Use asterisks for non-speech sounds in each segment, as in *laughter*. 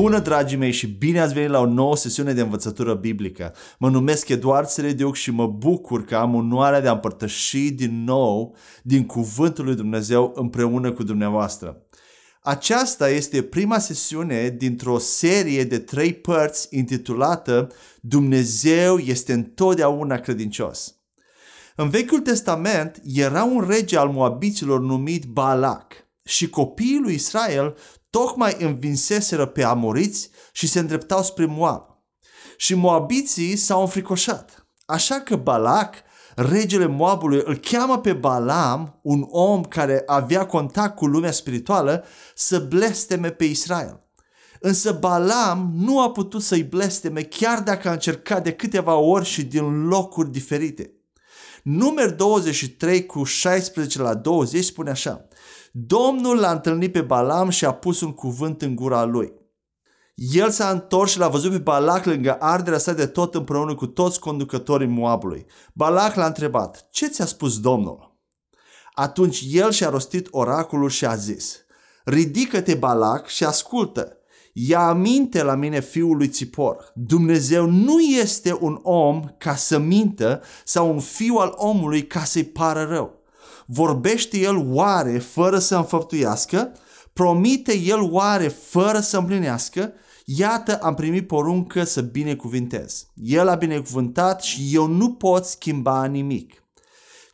Bună, dragii mei, și bine ați venit la o nouă sesiune de învățătură biblică. Mă numesc Eduard Serediuc și mă bucur că am onoarea de a împărtăși din nou din Cuvântul lui Dumnezeu împreună cu dumneavoastră. Aceasta este prima sesiune dintr-o serie de trei părți intitulată Dumnezeu este întotdeauna credincios. În Vechiul Testament era un rege al Moabiților numit Balac și copiii lui Israel tocmai învinseseră pe amoriți și se îndreptau spre Moab. Și moabiții s-au înfricoșat. Așa că Balac, regele Moabului, îl cheamă pe Balam, un om care avea contact cu lumea spirituală, să blesteme pe Israel. Însă Balam nu a putut să-i blesteme chiar dacă a încercat de câteva ori și din locuri diferite. Numer 23 cu 16 la 20 spune așa. Domnul l-a întâlnit pe Balam și a pus un cuvânt în gura lui. El s-a întors și l-a văzut pe Balac lângă arderea sa de tot împreună cu toți conducătorii Moabului. Balac l-a întrebat, ce ți-a spus Domnul? Atunci el și-a rostit oracolul și a zis, ridică-te Balac și ascultă, ia aminte la mine fiul lui Țipor. Dumnezeu nu este un om ca să mintă sau un fiu al omului ca să-i pară rău. Vorbește el oare fără să înfăptuiască? Promite el oare fără să împlinească? Iată, am primit poruncă să binecuvintez. El a binecuvântat și eu nu pot schimba nimic.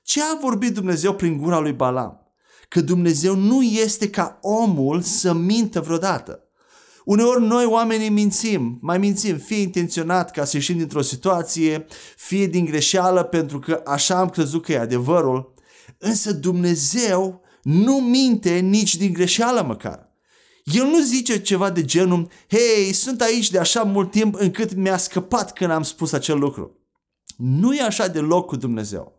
Ce a vorbit Dumnezeu prin gura lui Balam? Că Dumnezeu nu este ca omul să mintă vreodată. Uneori noi oamenii mințim, mai mințim, fie intenționat ca să ieșim dintr-o situație, fie din greșeală pentru că așa am crezut că e adevărul, Însă Dumnezeu nu minte nici din greșeală măcar. El nu zice ceva de genul, hei, sunt aici de așa mult timp încât mi-a scăpat când am spus acel lucru. Nu e așa deloc cu Dumnezeu.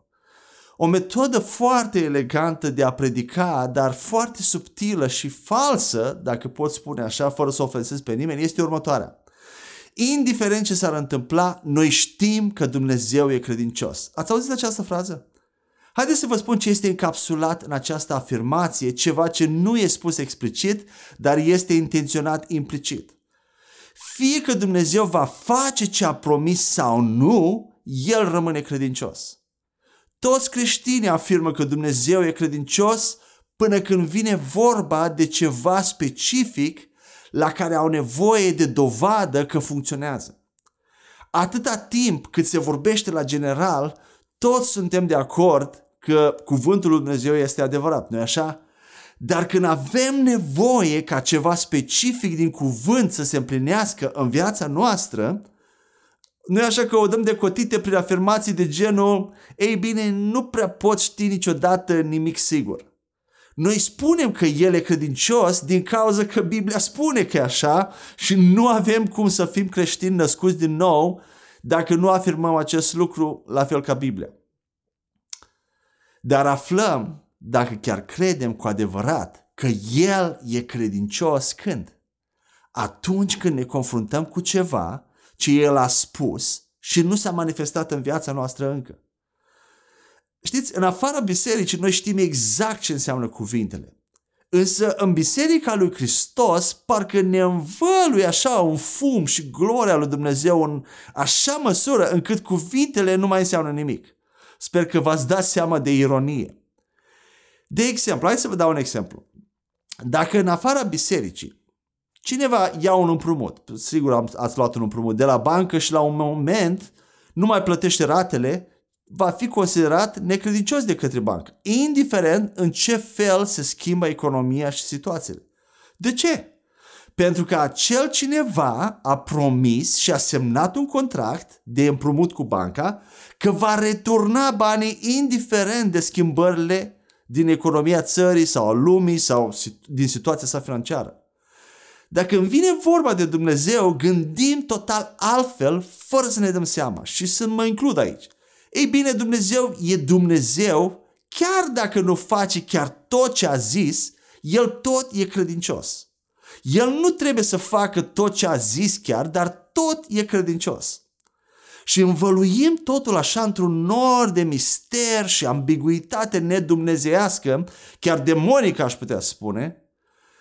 O metodă foarte elegantă de a predica, dar foarte subtilă și falsă, dacă pot spune așa, fără să ofensez pe nimeni, este următoarea. Indiferent ce s-ar întâmpla, noi știm că Dumnezeu e credincios. Ați auzit această frază? Haideți să vă spun ce este încapsulat în această afirmație, ceva ce nu e spus explicit, dar este intenționat implicit. Fie că Dumnezeu va face ce a promis sau nu, El rămâne credincios. Toți creștinii afirmă că Dumnezeu e credincios până când vine vorba de ceva specific la care au nevoie de dovadă că funcționează. Atâta timp cât se vorbește la general, toți suntem de acord că cuvântul lui Dumnezeu este adevărat, nu-i așa? Dar când avem nevoie ca ceva specific din cuvânt să se împlinească în viața noastră, nu e așa că o dăm de cotite prin afirmații de genul, ei bine, nu prea poți ști niciodată nimic sigur. Noi spunem că El e credincios din cauza că Biblia spune că e așa și nu avem cum să fim creștini născuți din nou dacă nu afirmăm acest lucru la fel ca Biblia. Dar aflăm dacă chiar credem cu adevărat că El e credincios când? Atunci când ne confruntăm cu ceva ce El a spus și nu s-a manifestat în viața noastră încă. Știți, în afara bisericii noi știm exact ce înseamnă cuvintele. Însă în biserica lui Hristos parcă ne învăluie așa un fum și gloria lui Dumnezeu în așa măsură încât cuvintele nu mai înseamnă nimic. Sper că v-ați dat seama de ironie. De exemplu, hai să vă dau un exemplu. Dacă în afara bisericii cineva ia un împrumut, sigur ați luat un împrumut de la bancă și la un moment nu mai plătește ratele, va fi considerat necredincios de către bancă, indiferent în ce fel se schimbă economia și situațiile. De ce? Pentru că acel cineva a promis și a semnat un contract de împrumut cu banca că va returna banii indiferent de schimbările din economia țării sau a lumii sau din situația sa financiară. Dacă îmi vine vorba de Dumnezeu, gândim total altfel, fără să ne dăm seama și să mă includ aici. Ei bine, Dumnezeu e Dumnezeu, chiar dacă nu face chiar tot ce a zis, El tot e credincios. El nu trebuie să facă tot ce a zis chiar, dar tot e credincios. Și învăluim totul așa într-un nor de mister și ambiguitate nedumnezească, chiar demonică aș putea spune,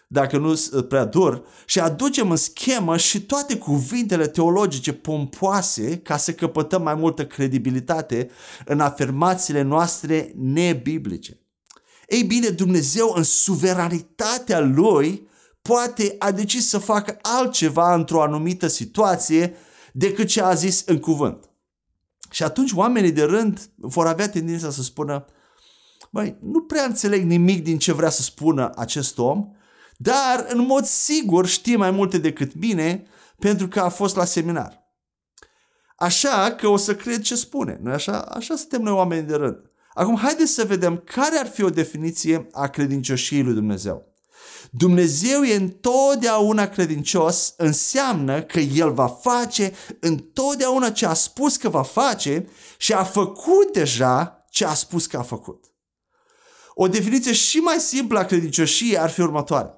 dacă nu prea dur, și aducem în schemă și toate cuvintele teologice pompoase ca să căpătăm mai multă credibilitate în afirmațiile noastre nebiblice. Ei bine, Dumnezeu în suveranitatea Lui poate a decis să facă altceva într-o anumită situație decât ce a zis în cuvânt. Și atunci oamenii de rând vor avea tendința să spună Băi, nu prea înțeleg nimic din ce vrea să spună acest om, dar în mod sigur știe mai multe decât mine pentru că a fost la seminar. Așa că o să cred ce spune. Noi așa, așa suntem noi oameni de rând. Acum, haideți să vedem care ar fi o definiție a credincioșiei lui Dumnezeu. Dumnezeu e întotdeauna credincios, înseamnă că El va face întotdeauna ce a spus că va face și a făcut deja ce a spus că a făcut. O definiție și mai simplă a credincioșiei ar fi următoarea.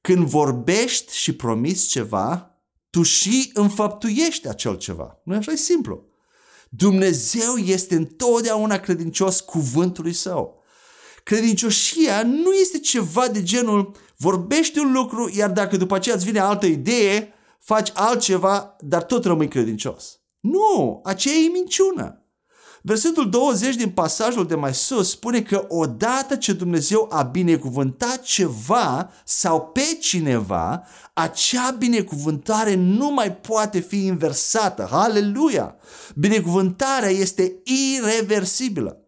Când vorbești și promiți ceva, tu și înfăptuiești acel ceva. Nu așa e simplu. Dumnezeu este întotdeauna credincios cuvântului său. Credincioșia nu este ceva de genul vorbești un lucru, iar dacă după aceea îți vine altă idee, faci altceva, dar tot rămâi credincios. Nu, aceea e minciună. Versetul 20 din pasajul de mai sus spune că odată ce Dumnezeu a binecuvântat ceva sau pe cineva, acea binecuvântare nu mai poate fi inversată. Haleluia! Binecuvântarea este irreversibilă.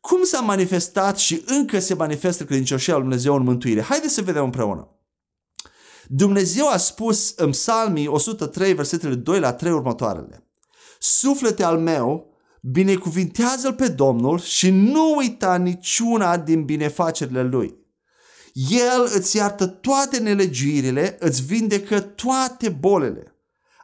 Cum s-a manifestat și încă se manifestă credincioșia lui Dumnezeu în mântuire? Haideți să vedem împreună. Dumnezeu a spus în Psalmii 103, versetele 2 la 3 următoarele. Suflete al meu, binecuvintează-L pe Domnul și nu uita niciuna din binefacerile Lui. El îți iartă toate nelegiuirile, îți vindecă toate bolele.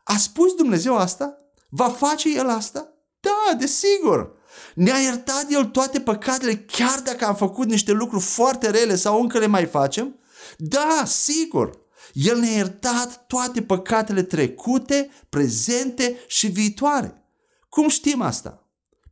A spus Dumnezeu asta? Va face El asta? Da, desigur. Ne-a iertat El toate păcatele chiar dacă am făcut niște lucruri foarte rele sau încă le mai facem? Da, sigur. El ne-a iertat toate păcatele trecute, prezente și viitoare. Cum știm asta?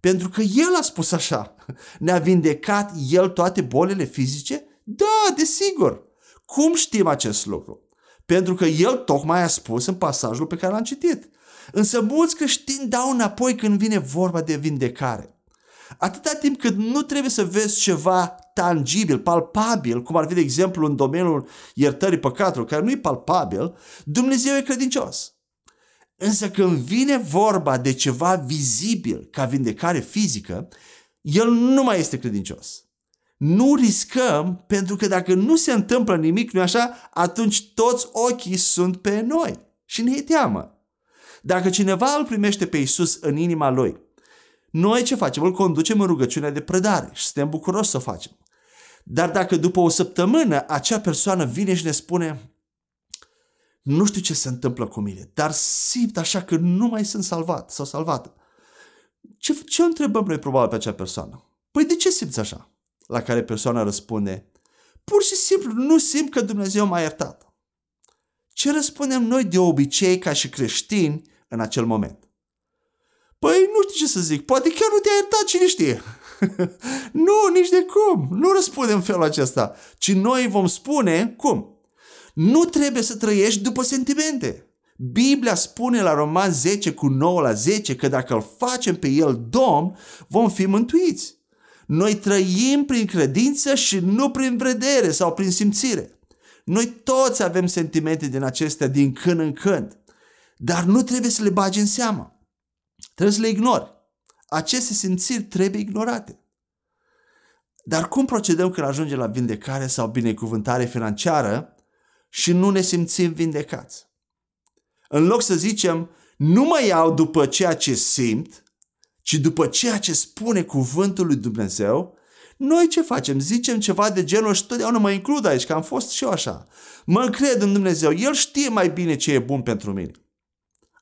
Pentru că El a spus așa. Ne-a vindecat El toate bolile fizice? Da, desigur. Cum știm acest lucru? Pentru că El tocmai a spus în pasajul pe care l-am citit. Însă mulți creștini dau înapoi când vine vorba de vindecare. Atâta timp cât nu trebuie să vezi ceva tangibil, palpabil, cum ar fi de exemplu în domeniul iertării păcatelor, care nu e palpabil, Dumnezeu e credincios. Însă când vine vorba de ceva vizibil ca vindecare fizică, el nu mai este credincios. Nu riscăm pentru că dacă nu se întâmplă nimic, nu așa, atunci toți ochii sunt pe noi și ne e teamă. Dacă cineva îl primește pe Isus în inima lui, noi ce facem? Îl conducem în rugăciunea de prădare și suntem bucuroși să o facem. Dar dacă după o săptămână acea persoană vine și ne spune nu știu ce se întâmplă cu mine, dar simt așa că nu mai sunt salvat sau salvată. Ce, ce întrebăm noi probabil pe acea persoană? Păi de ce simți așa? La care persoana răspunde, pur și simplu nu simt că Dumnezeu m-a iertat. Ce răspundem noi de obicei ca și creștini în acel moment? Păi nu știu ce să zic, poate chiar nu te-a iertat, cine știe? *laughs* nu, nici de cum. Nu răspundem în felul acesta, ci noi vom spune cum? Nu trebuie să trăiești după sentimente. Biblia spune la Roman 10 cu 9 la 10 că dacă îl facem pe el domn, vom fi mântuiți. Noi trăim prin credință și nu prin vedere sau prin simțire. Noi toți avem sentimente din acestea din când în când, dar nu trebuie să le bagi în seamă. Trebuie să le ignori. Aceste simțiri trebuie ignorate. Dar cum procedăm când ajungem la vindecare sau binecuvântare financiară și nu ne simțim vindecați. În loc să zicem, nu mă iau după ceea ce simt, ci după ceea ce spune cuvântul lui Dumnezeu, noi ce facem? Zicem ceva de genul și totdeauna mă includ aici, că am fost și eu așa. Mă încred în Dumnezeu, El știe mai bine ce e bun pentru mine.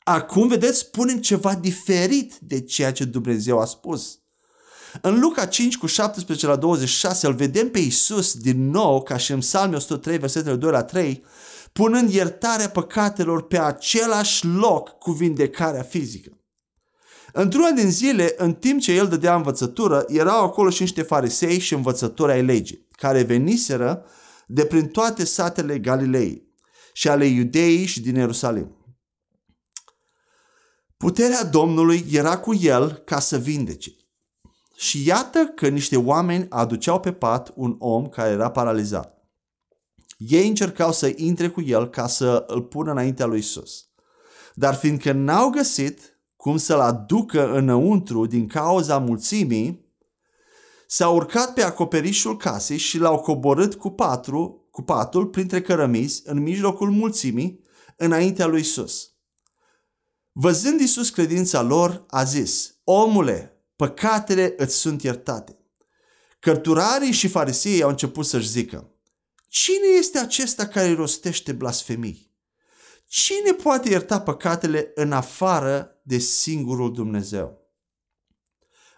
Acum, vedeți, spunem ceva diferit de ceea ce Dumnezeu a spus. În Luca 5 cu 17 la 26 îl vedem pe Iisus din nou, ca și în Psalmi 103, versetele 2 la 3, punând iertarea păcatelor pe același loc cu vindecarea fizică. Într-una din zile, în timp ce el dădea învățătură, erau acolo și niște farisei și învățători ai legii, care veniseră de prin toate satele Galilei și ale Iudeii și din Ierusalim. Puterea Domnului era cu el ca să vindece. Și iată că niște oameni aduceau pe pat un om care era paralizat. Ei încercau să intre cu el ca să îl pună înaintea lui Isus. Dar fiindcă n-au găsit cum să-l aducă înăuntru din cauza mulțimii, s-au urcat pe acoperișul casei și l-au coborât cu, patru, cu patul printre cărămizi în mijlocul mulțimii înaintea lui Isus. Văzând Isus credința lor, a zis, Omule, păcatele îți sunt iertate. Cărturarii și farisei au început să-și zică, Cine este acesta care rostește blasfemii? Cine poate ierta păcatele în afară de singurul Dumnezeu?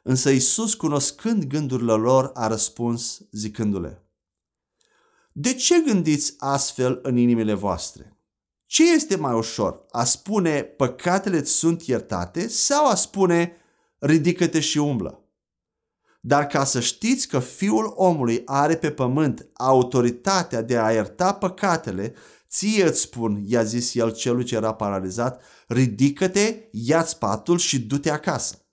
Însă Isus, cunoscând gândurile lor, a răspuns zicându-le, De ce gândiți astfel în inimile voastre? Ce este mai ușor? A spune păcatele sunt iertate sau a spune ridică-te și umblă? Dar ca să știți că Fiul omului are pe pământ autoritatea de a ierta păcatele, ție îți spun, i-a zis el celui ce era paralizat, ridică-te, ia-ți patul și du-te acasă.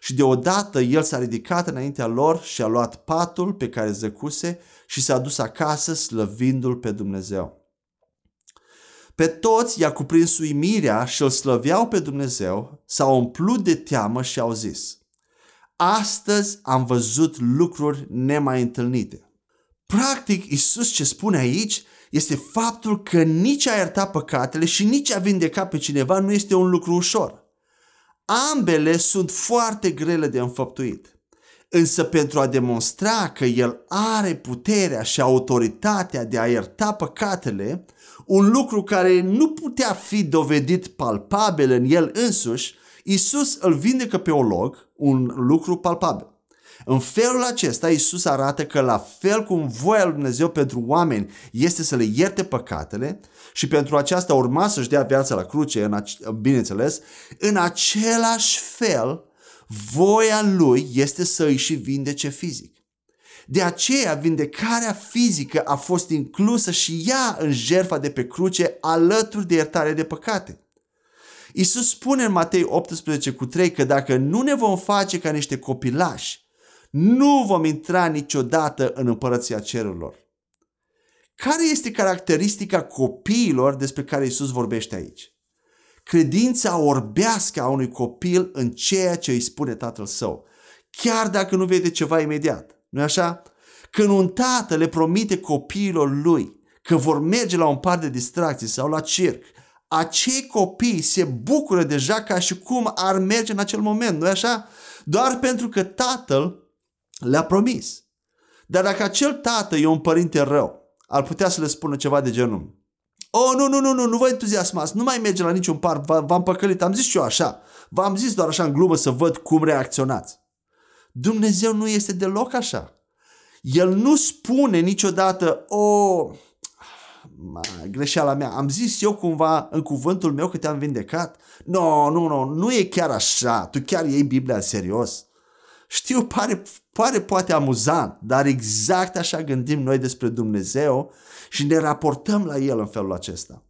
Și deodată el s-a ridicat înaintea lor și a luat patul pe care zăcuse și s-a dus acasă slăvindu-l pe Dumnezeu. Pe toți i-a cuprins uimirea și îl slăveau pe Dumnezeu, s-au umplut de teamă și au zis, Astăzi am văzut lucruri nemai întâlnite. Practic, Isus ce spune aici este faptul că nici a ierta păcatele și nici a vindeca pe cineva nu este un lucru ușor. Ambele sunt foarte grele de înfăptuit. Însă pentru a demonstra că El are puterea și autoritatea de a ierta păcatele, un lucru care nu putea fi dovedit palpabil în El însuși, Isus îl vindecă pe olog, un lucru palpabil. În felul acesta, Isus arată că la fel cum voia lui Dumnezeu pentru oameni este să le ierte păcatele și pentru aceasta urma să-și dea viața la cruce, în ace- bineînțeles, în același fel, voia lui este să îi și vindece fizic. De aceea, vindecarea fizică a fost inclusă și ea în jertfa de pe cruce alături de iertare de păcate. Isus spune în Matei 18 cu 3 că dacă nu ne vom face ca niște copilași, nu vom intra niciodată în împărăția cerurilor. Care este caracteristica copiilor despre care Isus vorbește aici? Credința orbească a unui copil în ceea ce îi spune tatăl său, chiar dacă nu vede ceva imediat. Nu așa? Când un tată le promite copiilor lui că vor merge la un par de distracții sau la circ, acei copii se bucură deja ca și cum ar merge în acel moment, nu așa? Doar pentru că tatăl le-a promis. Dar dacă acel tată e un părinte rău, ar putea să le spună ceva de genul. Oh, nu, nu, nu, nu, nu vă entuziasmați, nu mai merge la niciun par, v-am păcălit, am zis și eu așa. V-am zis doar așa în glumă să văd cum reacționați. Dumnezeu nu este deloc așa. El nu spune niciodată, oh, greșeala mea, am zis eu cumva în cuvântul meu că te-am vindecat? No, nu, nu, nu e chiar așa, tu chiar iei Biblia în serios. Știu, pare, pare poate amuzant, dar exact așa gândim noi despre Dumnezeu și ne raportăm la El în felul acesta.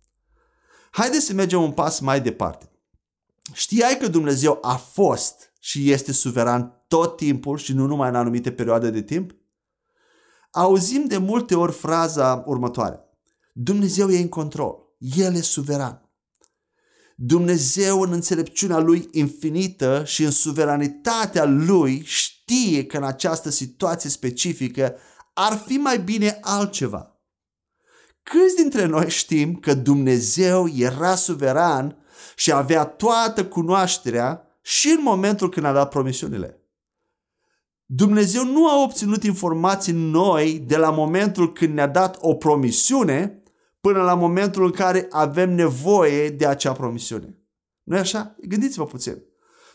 Haideți să mergem un pas mai departe. Știai că Dumnezeu a fost și este suveran tot timpul și nu numai în anumite perioade de timp? Auzim de multe ori fraza următoare. Dumnezeu e în control. El e suveran. Dumnezeu în înțelepciunea lui infinită și în suveranitatea lui știe că în această situație specifică ar fi mai bine altceva. Câți dintre noi știm că Dumnezeu era suveran și avea toată cunoașterea și în momentul când a dat promisiunile? Dumnezeu nu a obținut informații noi de la momentul când ne-a dat o promisiune până la momentul în care avem nevoie de acea promisiune. nu e așa? Gândiți-vă puțin.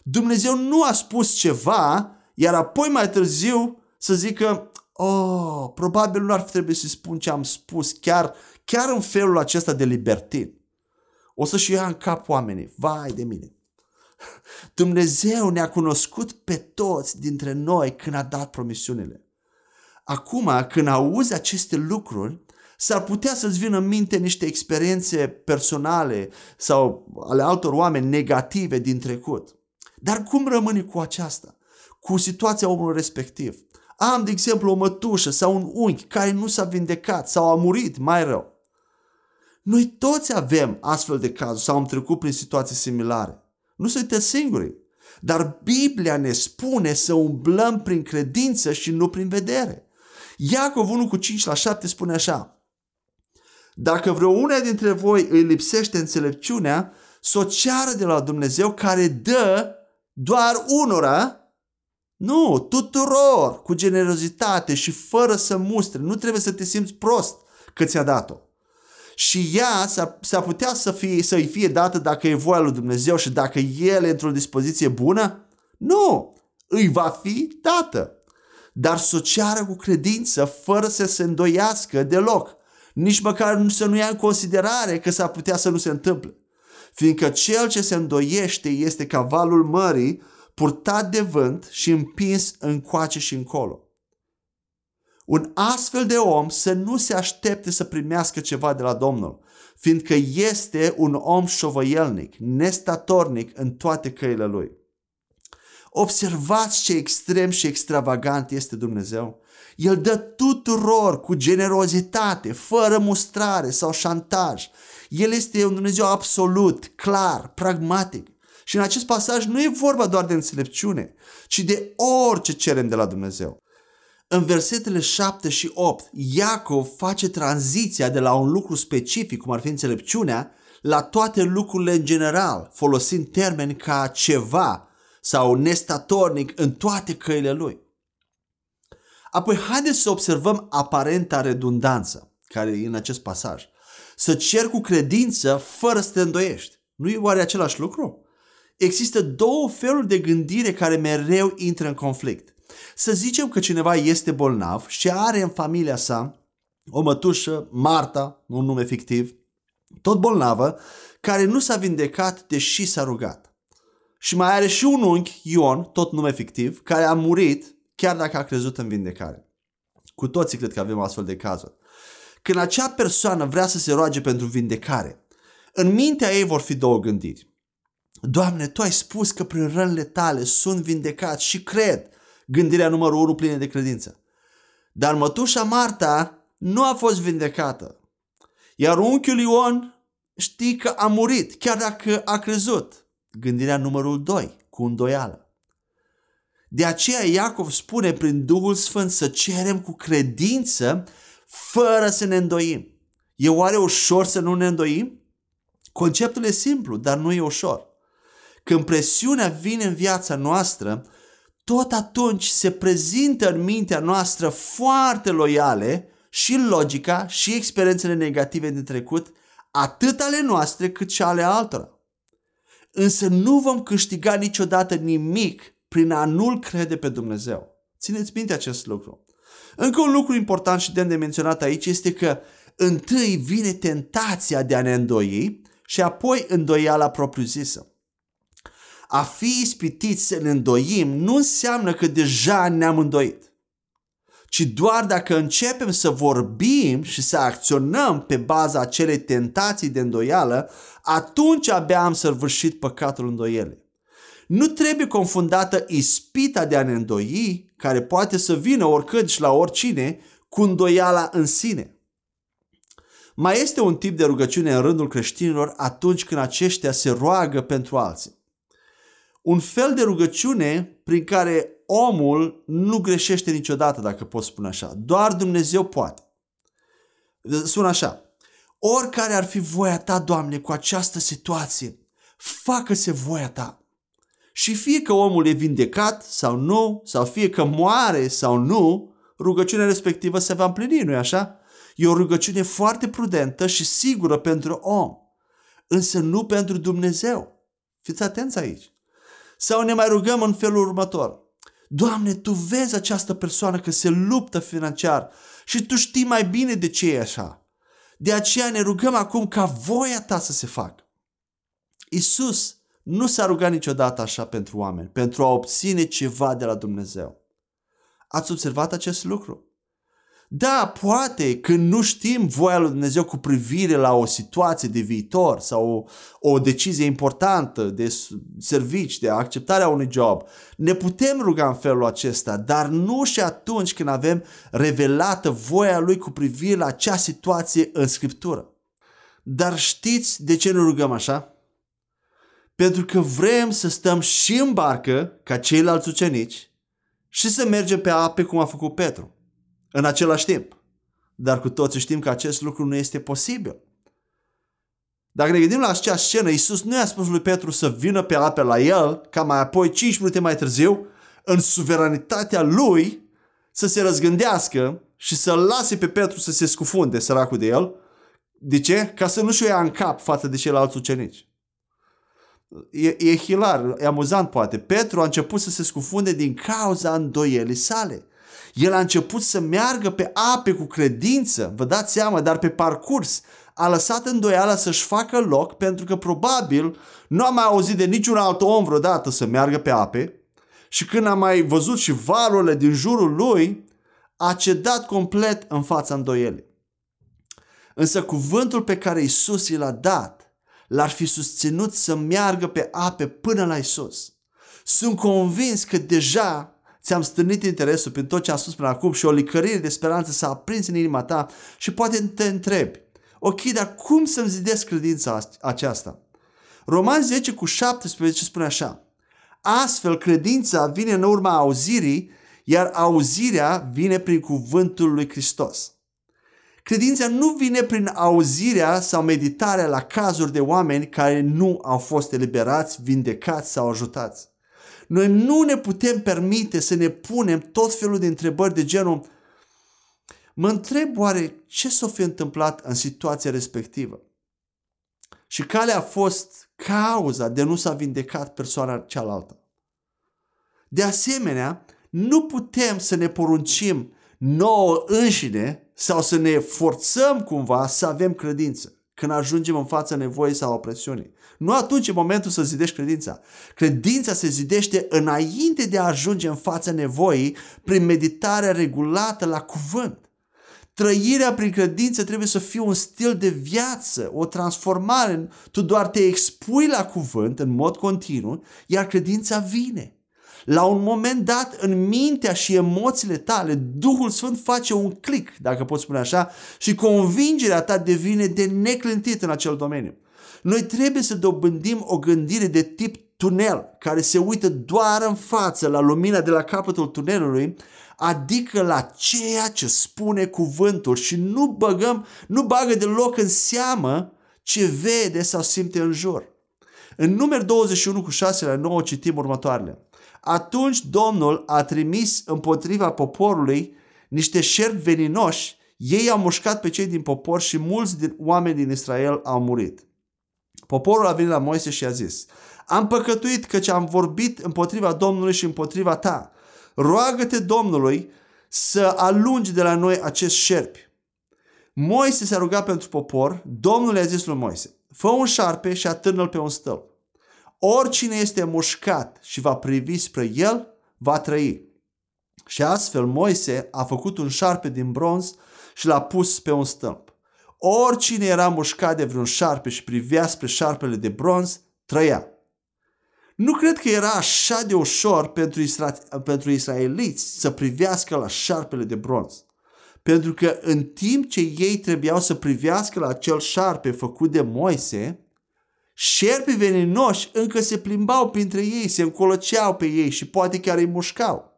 Dumnezeu nu a spus ceva, iar apoi mai târziu să zică, oh, probabil nu ar fi trebuit să spun ce am spus chiar, chiar în felul acesta de libertin. O să-și ia în cap oamenii. Vai de mine! Dumnezeu ne-a cunoscut pe toți dintre noi când a dat promisiunile. Acum, când auzi aceste lucruri, S-ar putea să-ți vină în minte niște experiențe personale sau ale altor oameni negative din trecut. Dar cum rămâni cu aceasta? Cu situația omului respectiv? Am, de exemplu, o mătușă sau un unchi care nu s-a vindecat sau a murit mai rău. Noi toți avem astfel de cazuri sau am trecut prin situații similare. Nu sunteți singuri. Dar Biblia ne spune să umblăm prin credință și nu prin vedere. Iacov 1 cu 5 la 7 spune așa. Dacă vreo una dintre voi îi lipsește înțelepciunea, să o ceară de la Dumnezeu care dă doar unora, nu, tuturor, cu generozitate și fără să mustre. Nu trebuie să te simți prost că ți-a dat-o. Și ea s-ar, putea să fie, să-i fie dată dacă e voia lui Dumnezeu și dacă el e într-o dispoziție bună? Nu, îi va fi dată. Dar să o ceară cu credință, fără să se îndoiască deloc. Nici măcar să nu ia în considerare că s-ar putea să nu se întâmple. Fiindcă cel ce se îndoiește este ca valul mării, purtat de vânt și împins încoace și încolo. Un astfel de om să nu se aștepte să primească ceva de la Domnul, fiindcă este un om șovăielnic, nestatornic în toate căile lui. Observați ce extrem și extravagant este Dumnezeu. El dă tuturor cu generozitate, fără mustrare sau șantaj. El este un Dumnezeu absolut, clar, pragmatic. Și în acest pasaj nu e vorba doar de înțelepciune, ci de orice cerem de la Dumnezeu. În versetele 7 și 8, Iacov face tranziția de la un lucru specific, cum ar fi înțelepciunea, la toate lucrurile în general, folosind termeni ca ceva sau nestatornic în toate căile lui. Apoi haideți să observăm aparenta redundanță care e în acest pasaj. Să cer cu credință fără să te îndoiești. Nu e oare același lucru? Există două feluri de gândire care mereu intră în conflict. Să zicem că cineva este bolnav și are în familia sa o mătușă, Marta, un nume fictiv, tot bolnavă, care nu s-a vindecat deși s-a rugat. Și mai are și un unchi, Ion, tot nume fictiv, care a murit chiar dacă a crezut în vindecare. Cu toții cred că avem astfel de cazuri. Când acea persoană vrea să se roage pentru vindecare, în mintea ei vor fi două gândiri. Doamne, Tu ai spus că prin rănile Tale sunt vindecat și cred gândirea numărul 1 plină de credință. Dar mătușa Marta nu a fost vindecată. Iar unchiul Ion știi că a murit, chiar dacă a crezut. Gândirea numărul 2, cu îndoială. De aceea Iacov spune prin Duhul Sfânt să cerem cu credință fără să ne îndoim. E oare ușor să nu ne îndoim? Conceptul e simplu, dar nu e ușor. Când presiunea vine în viața noastră, tot atunci se prezintă în mintea noastră foarte loiale și logica și experiențele negative din trecut, atât ale noastre cât și ale altora. Însă nu vom câștiga niciodată nimic prin a nu-L crede pe Dumnezeu. Țineți minte acest lucru. Încă un lucru important și de menționat aici este că întâi vine tentația de a ne îndoi și apoi îndoiala propriu-zisă a fi ispitiți să ne îndoim nu înseamnă că deja ne-am îndoit, ci doar dacă începem să vorbim și să acționăm pe baza acelei tentații de îndoială, atunci abia am săvârșit păcatul îndoielei. Nu trebuie confundată ispita de a ne îndoi, care poate să vină oricând și la oricine, cu îndoiala în sine. Mai este un tip de rugăciune în rândul creștinilor atunci când aceștia se roagă pentru alții un fel de rugăciune prin care omul nu greșește niciodată, dacă pot spune așa. Doar Dumnezeu poate. Sună așa. Oricare ar fi voia ta, Doamne, cu această situație, facă-se voia ta. Și fie că omul e vindecat sau nu, sau fie că moare sau nu, rugăciunea respectivă se va împlini, nu-i așa? E o rugăciune foarte prudentă și sigură pentru om, însă nu pentru Dumnezeu. Fiți atenți aici. Sau ne mai rugăm în felul următor. Doamne, Tu vezi această persoană că se luptă financiar și Tu știi mai bine de ce e așa. De aceea ne rugăm acum ca voia Ta să se facă. Isus nu s-a rugat niciodată așa pentru oameni, pentru a obține ceva de la Dumnezeu. Ați observat acest lucru? Da, poate când nu știm voia lui Dumnezeu cu privire la o situație de viitor sau o, o decizie importantă de servici, de acceptarea unui job, ne putem ruga în felul acesta, dar nu și atunci când avem revelată voia lui cu privire la acea situație în Scriptură. Dar știți de ce nu rugăm așa? Pentru că vrem să stăm și în barcă ca ceilalți ucenici și să mergem pe ape cum a făcut Petru în același timp. Dar cu toții știm că acest lucru nu este posibil. Dacă ne gândim la acea scenă, Iisus nu i-a spus lui Petru să vină pe ape la el, ca mai apoi 5 minute mai târziu, în suveranitatea lui, să se răzgândească și să lase pe Petru să se scufunde, săracul de el. De ce? Ca să nu-și o ia în cap față de ceilalți ucenici. E, e hilar, e amuzant poate. Petru a început să se scufunde din cauza îndoielii sale. El a început să meargă pe ape cu credință, vă dați seama, dar pe parcurs a lăsat îndoiala să-și facă loc pentru că probabil nu a mai auzit de niciun alt om vreodată să meargă pe ape și când a mai văzut și valurile din jurul lui, a cedat complet în fața îndoielii. Însă cuvântul pe care Isus i l-a dat l-ar fi susținut să meargă pe ape până la Isus. Sunt convins că deja ți-am stârnit interesul prin tot ce am spus până acum și o licărire de speranță s-a aprins în inima ta și poate te întrebi, ok, dar cum să-mi zidesc credința aceasta? Roman 10 cu 17 spune așa, astfel credința vine în urma auzirii, iar auzirea vine prin cuvântul lui Hristos. Credința nu vine prin auzirea sau meditarea la cazuri de oameni care nu au fost eliberați, vindecați sau ajutați. Noi nu ne putem permite să ne punem tot felul de întrebări de genul Mă întreb oare ce s-a fi întâmplat în situația respectivă? Și care a fost cauza de nu s-a vindecat persoana cealaltă? De asemenea, nu putem să ne poruncim nouă înșine sau să ne forțăm cumva să avem credință când ajungem în fața nevoii sau opresiunii. Nu atunci e momentul să zidești credința. Credința se zidește înainte de a ajunge în fața nevoii prin meditarea regulată la cuvânt. Trăirea prin credință trebuie să fie un stil de viață, o transformare. Tu doar te expui la cuvânt în mod continuu, iar credința vine. La un moment dat, în mintea și emoțiile tale, Duhul Sfânt face un click, dacă pot spune așa, și convingerea ta devine de neclintit în acel domeniu. Noi trebuie să dobândim o gândire de tip tunel, care se uită doar în față la lumina de la capătul tunelului, adică la ceea ce spune cuvântul și nu băgăm, nu bagă deloc în seamă ce vede sau simte în jur. În numeri 21 cu 6 la 9 citim următoarele. Atunci Domnul a trimis împotriva poporului niște șerpi veninoși, ei au mușcat pe cei din popor și mulți din oameni din Israel au murit. Poporul a venit la Moise și a zis, am păcătuit căci am vorbit împotriva Domnului și împotriva ta. Roagă-te Domnului să alungi de la noi acest șerpi. Moise s-a rugat pentru popor, Domnul i-a zis lui Moise, fă un șarpe și atârnă-l pe un stâlp. Oricine este mușcat și va privi spre el, va trăi. Și astfel Moise a făcut un șarpe din bronz și l-a pus pe un stâlp. Oricine era mușcat de vreun șarpe și privea spre șarpele de bronz, trăia. Nu cred că era așa de ușor pentru, isra- pentru israeliți să privească la șarpele de bronz. Pentru că în timp ce ei trebuiau să privească la acel șarpe făcut de Moise, șerpii veninoși încă se plimbau printre ei, se încolăceau pe ei și poate chiar îi mușcau.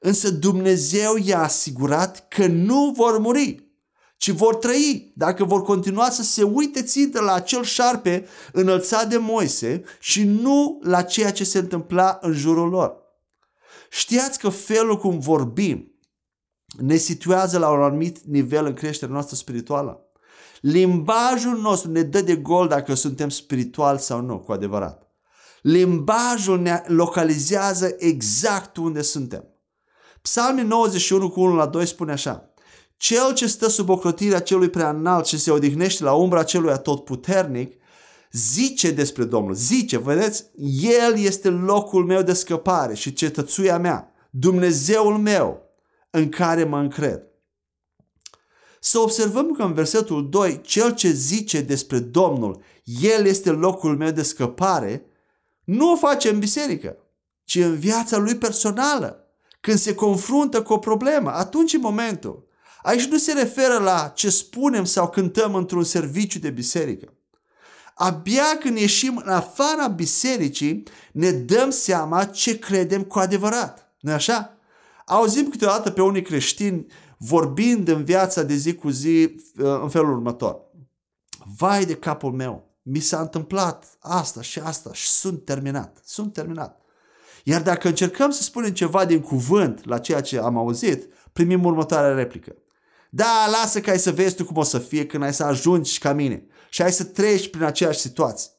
Însă Dumnezeu i-a asigurat că nu vor muri, ci vor trăi dacă vor continua să se uite țintă la acel șarpe înălțat de Moise și nu la ceea ce se întâmpla în jurul lor. Știați că felul cum vorbim ne situează la un anumit nivel în creșterea noastră spirituală. Limbajul nostru ne dă de gol dacă suntem spiritual sau nu, cu adevărat. Limbajul ne localizează exact unde suntem. Psalmul 91 cu 1 la 2 spune așa. Cel ce stă sub ocrotirea celui prea înalt și se odihnește la umbra celui atotputernic, zice despre Domnul, zice, vedeți, El este locul meu de scăpare și cetățuia mea, Dumnezeul meu în care mă încred. Să observăm că în versetul 2, cel ce zice despre Domnul, El este locul meu de scăpare, nu o face în biserică, ci în viața lui personală. Când se confruntă cu o problemă, atunci în momentul. Aici nu se referă la ce spunem sau cântăm într-un serviciu de biserică. Abia când ieșim în afara bisericii, ne dăm seama ce credem cu adevărat. nu așa? Auzim câteodată pe unii creștini vorbind în viața de zi cu zi uh, în felul următor. Vai de capul meu, mi s-a întâmplat asta și asta și sunt terminat, sunt terminat. Iar dacă încercăm să spunem ceva din cuvânt la ceea ce am auzit, primim următoarea replică. Da, lasă că ai să vezi tu cum o să fie când ai să ajungi ca mine și ai să treci prin aceeași situație.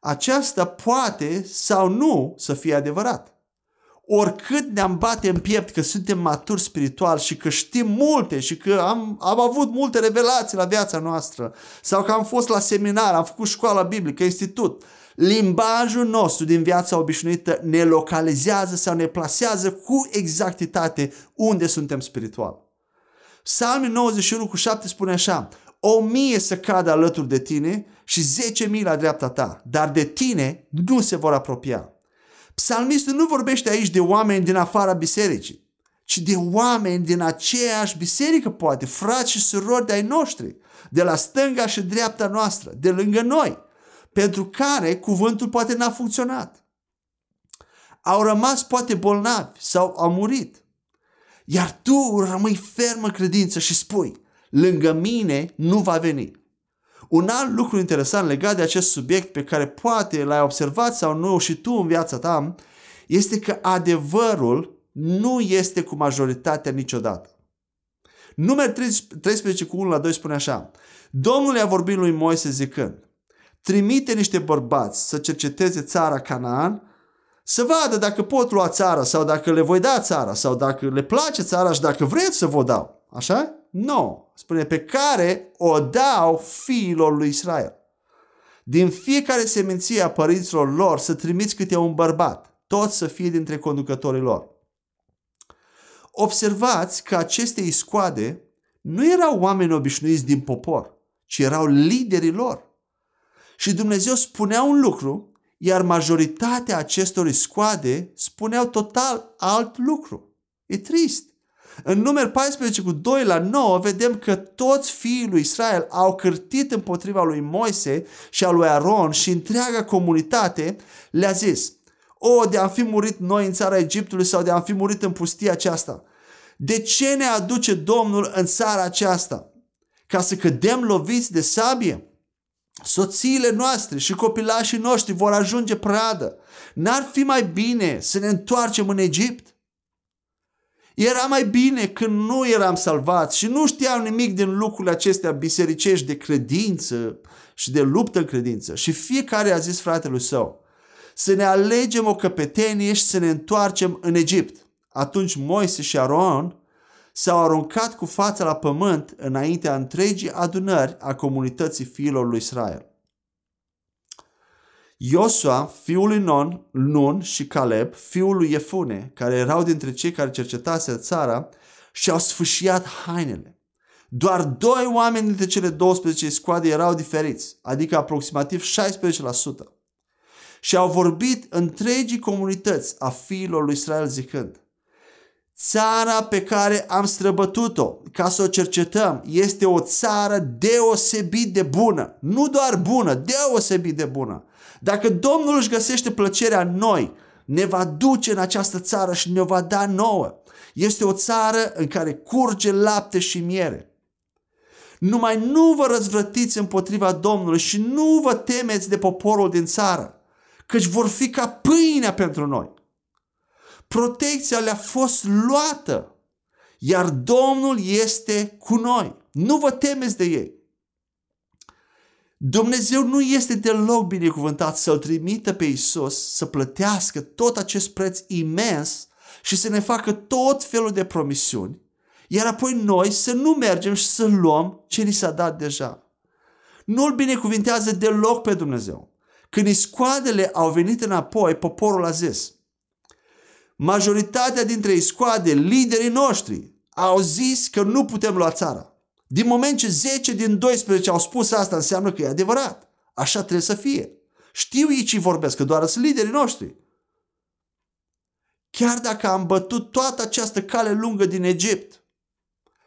Aceasta poate sau nu să fie adevărat. Oricât ne-am bate în piept că suntem maturi spiritual și că știm multe și că am, am avut multe revelații la viața noastră sau că am fost la seminar, am făcut școala biblică, institut, limbajul nostru din viața obișnuită ne localizează sau ne plasează cu exactitate unde suntem spiritual. Psalmul 91 cu 7 spune așa, o mie să cadă alături de tine și zece mii la dreapta ta, dar de tine nu se vor apropia. Psalmistul nu vorbește aici de oameni din afara bisericii, ci de oameni din aceeași biserică, poate, frați și surori de ai noștri, de la stânga și dreapta noastră, de lângă noi, pentru care cuvântul poate n-a funcționat. Au rămas poate bolnavi sau au murit. Iar tu rămâi fermă credință și spui, lângă mine nu va veni. Un alt lucru interesant legat de acest subiect pe care poate l-ai observat sau nu și tu în viața ta, este că adevărul nu este cu majoritatea niciodată. Numeri 13 cu 1 la 2 spune așa. Domnul i-a vorbit lui Moise zicând, trimite niște bărbați să cerceteze țara Canaan să vadă dacă pot lua țara sau dacă le voi da țara sau dacă le place țara și dacă vreți să vă dau. Așa? Nu. No. Spune pe care o dau fiilor lui Israel. Din fiecare seminție a părinților lor să trimiți câte un bărbat, tot să fie dintre conducătorii lor. Observați că aceste iscoade nu erau oameni obișnuiți din popor, ci erau liderii lor. Și Dumnezeu spunea un lucru iar majoritatea acestor scoade spuneau total alt lucru. E trist. În număr 14 cu 2 la 9 vedem că toți fiii lui Israel au cârtit împotriva lui Moise și a lui Aron și întreaga comunitate le-a zis O, de a fi murit noi în țara Egiptului sau de a fi murit în pustia aceasta. De ce ne aduce Domnul în țara aceasta? Ca să cădem loviți de sabie? soțiile noastre și copilașii noștri vor ajunge pradă. N-ar fi mai bine să ne întoarcem în Egipt? Era mai bine când nu eram salvați și nu știam nimic din lucrurile acestea bisericești de credință și de luptă în credință. Și fiecare a zis fratelui său, să ne alegem o căpetenie și să ne întoarcem în Egipt. Atunci Moise și Aron s-au aruncat cu fața la pământ înaintea întregii adunări a comunității fiilor lui Israel. Iosua, fiul lui Non, Nun și Caleb, fiul lui Iefune, care erau dintre cei care cercetase țara, și-au sfâșiat hainele. Doar doi oameni dintre cele 12 scoade erau diferiți, adică aproximativ 16%. Și au vorbit întregii comunități a fiilor lui Israel zicând, Țara pe care am străbătut-o ca să o cercetăm este o țară deosebit de bună. Nu doar bună, deosebit de bună. Dacă Domnul își găsește plăcerea în noi, ne va duce în această țară și ne va da nouă. Este o țară în care curge lapte și miere. Numai nu vă răzvrătiți împotriva Domnului și nu vă temeți de poporul din țară, căci vor fi ca pâinea pentru noi protecția le-a fost luată. Iar Domnul este cu noi. Nu vă temeți de ei. Dumnezeu nu este deloc binecuvântat să-L trimită pe Isus să plătească tot acest preț imens și să ne facă tot felul de promisiuni, iar apoi noi să nu mergem și să luăm ce ni s-a dat deja. Nu-L binecuvintează deloc pe Dumnezeu. Când iscoadele au venit înapoi, poporul a zis – majoritatea dintre scoade, liderii noștri, au zis că nu putem lua țara. Din moment ce 10 din 12 au spus asta, înseamnă că e adevărat. Așa trebuie să fie. Știu ei ce vorbesc, că doar sunt liderii noștri. Chiar dacă am bătut toată această cale lungă din Egipt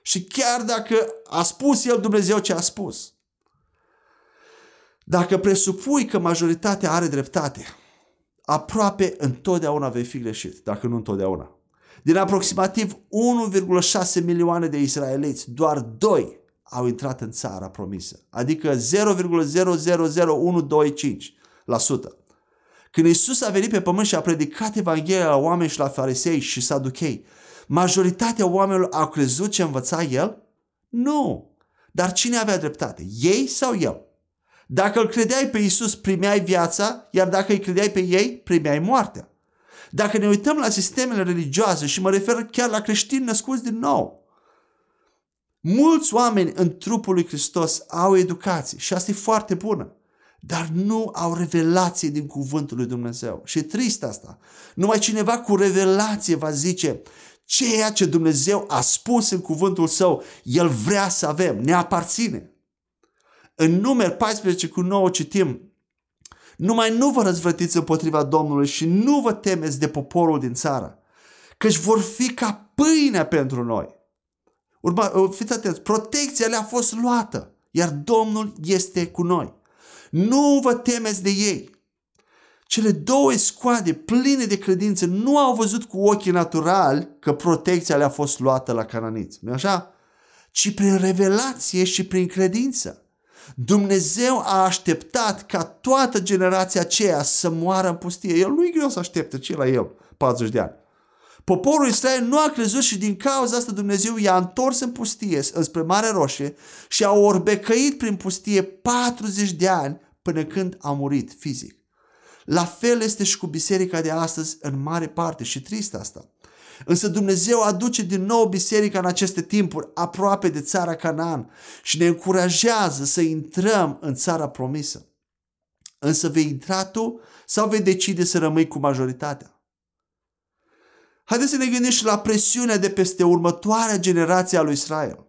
și chiar dacă a spus El Dumnezeu ce a spus, dacă presupui că majoritatea are dreptate, aproape întotdeauna vei fi greșit, dacă nu întotdeauna. Din aproximativ 1,6 milioane de israeliți, doar 2 au intrat în țara promisă, adică 0,000125%. Când Isus a venit pe pământ și a predicat Evanghelia la oameni și la farisei și saduchei, majoritatea oamenilor au crezut ce învăța El? Nu. Dar cine avea dreptate? Ei sau El? Dacă îl credeai pe Isus, primeai viața, iar dacă îi credeai pe ei, primeai moartea. Dacă ne uităm la sistemele religioase și mă refer chiar la creștini născuți din nou, mulți oameni în trupul lui Hristos au educație și asta e foarte bună dar nu au revelație din cuvântul lui Dumnezeu. Și e trist asta. Numai cineva cu revelație va zice ceea ce Dumnezeu a spus în cuvântul său, El vrea să avem, ne aparține. În numer 14 cu 9 citim, numai nu vă răzvrătiți împotriva Domnului și nu vă temeți de poporul din țară, căci vor fi ca pâinea pentru noi. Urma, fiți atenți, protecția le-a fost luată, iar Domnul este cu noi. Nu vă temeți de ei. Cele două scoade pline de credință nu au văzut cu ochii naturali că protecția le-a fost luată la cananiți. nu așa? Ci prin revelație și prin credință. Dumnezeu a așteptat ca toată generația aceea să moară în pustie. El nu e greu să aștepte ce la el 40 de ani. Poporul Israel nu a crezut și din cauza asta Dumnezeu i-a întors în pustie, înspre Mare Roșie și a orbecăit prin pustie 40 de ani până când a murit fizic. La fel este și cu biserica de astăzi în mare parte și trist asta. Însă Dumnezeu aduce din nou biserica în aceste timpuri aproape de țara Canaan și ne încurajează să intrăm în țara promisă. Însă vei intra tu sau vei decide să rămâi cu majoritatea? Haideți să ne gândim și la presiunea de peste următoarea generație a lui Israel.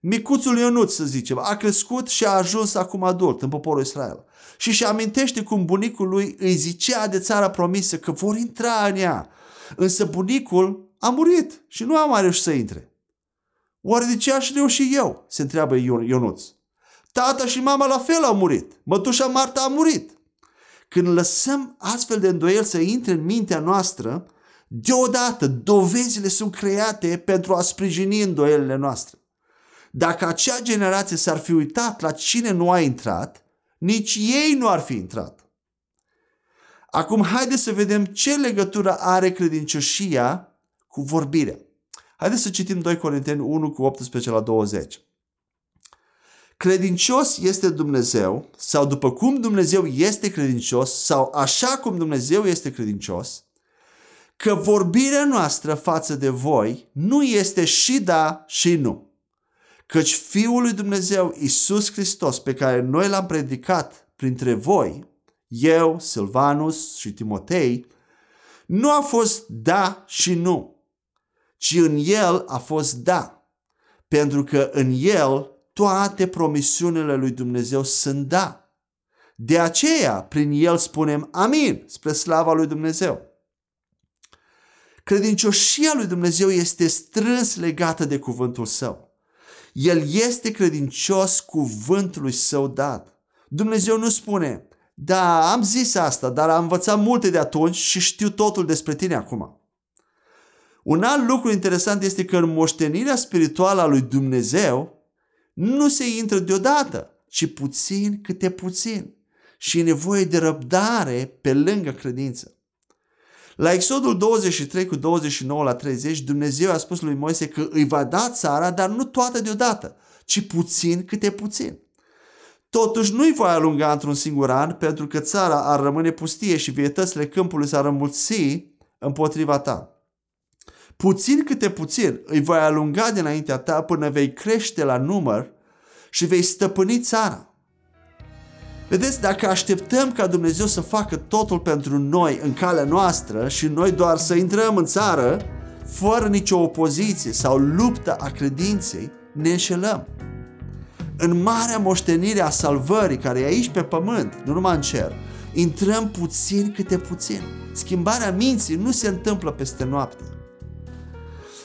Micuțul Ionut, să zicem, a crescut și a ajuns acum adult în poporul Israel. Și își amintește cum bunicul lui îi zicea de țara promisă că vor intra în ea. Însă bunicul a murit și nu a mai reușit să intre. Oare de ce aș reuși eu? se întreabă Ionuț. Tata și mama la fel au murit. Mătușa Marta a murit. Când lăsăm astfel de îndoieli să intre în mintea noastră, deodată dovezile sunt create pentru a sprijini îndoielile noastre. Dacă acea generație s-ar fi uitat la cine nu a intrat, nici ei nu ar fi intrat. Acum haideți să vedem ce legătură are credincioșia cu vorbirea. Haideți să citim 2 Corinteni 1 cu 18 la 20. Credincios este Dumnezeu sau după cum Dumnezeu este credincios sau așa cum Dumnezeu este credincios, că vorbirea noastră față de voi nu este și da și nu. Căci Fiul lui Dumnezeu, Isus Hristos, pe care noi l-am predicat printre voi, eu, Silvanus și Timotei, nu a fost da și nu, ci în el a fost da, pentru că în el toate promisiunile lui Dumnezeu sunt da. De aceea, prin el spunem amin, spre slava lui Dumnezeu. Credincioșia lui Dumnezeu este strâns legată de cuvântul său. El este credincios cuvântului său dat. Dumnezeu nu spune, da, am zis asta, dar am învățat multe de atunci și știu totul despre tine acum. Un alt lucru interesant este că în moștenirea spirituală a lui Dumnezeu nu se intră deodată, ci puțin câte puțin și e nevoie de răbdare pe lângă credință. La Exodul 23 cu 29 la 30, Dumnezeu a spus lui Moise că îi va da țara, dar nu toată deodată, ci puțin câte puțin. Totuși nu-i voi alunga într-un singur an, pentru că țara ar rămâne pustie și vietățile câmpului s-ar înmulți împotriva ta. Puțin câte puțin îi voi alunga dinaintea ta până vei crește la număr și vei stăpâni țara. Vedeți, dacă așteptăm ca Dumnezeu să facă totul pentru noi în calea noastră și noi doar să intrăm în țară, fără nicio opoziție sau luptă a credinței, ne înșelăm. În marea moștenire a salvării, care e aici pe pământ, nu numai în cer, intrăm puțin câte puțin. Schimbarea minții nu se întâmplă peste noapte.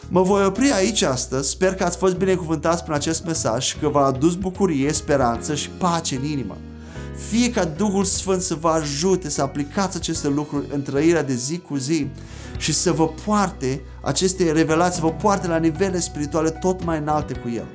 Mă voi opri aici astăzi, sper că ați fost binecuvântați prin acest mesaj și că v-a adus bucurie, speranță și pace în inimă. Fie ca Duhul Sfânt să vă ajute să aplicați aceste lucruri în trăirea de zi cu zi și să vă poarte aceste revelații, să vă poarte la nivele spirituale tot mai înalte cu El.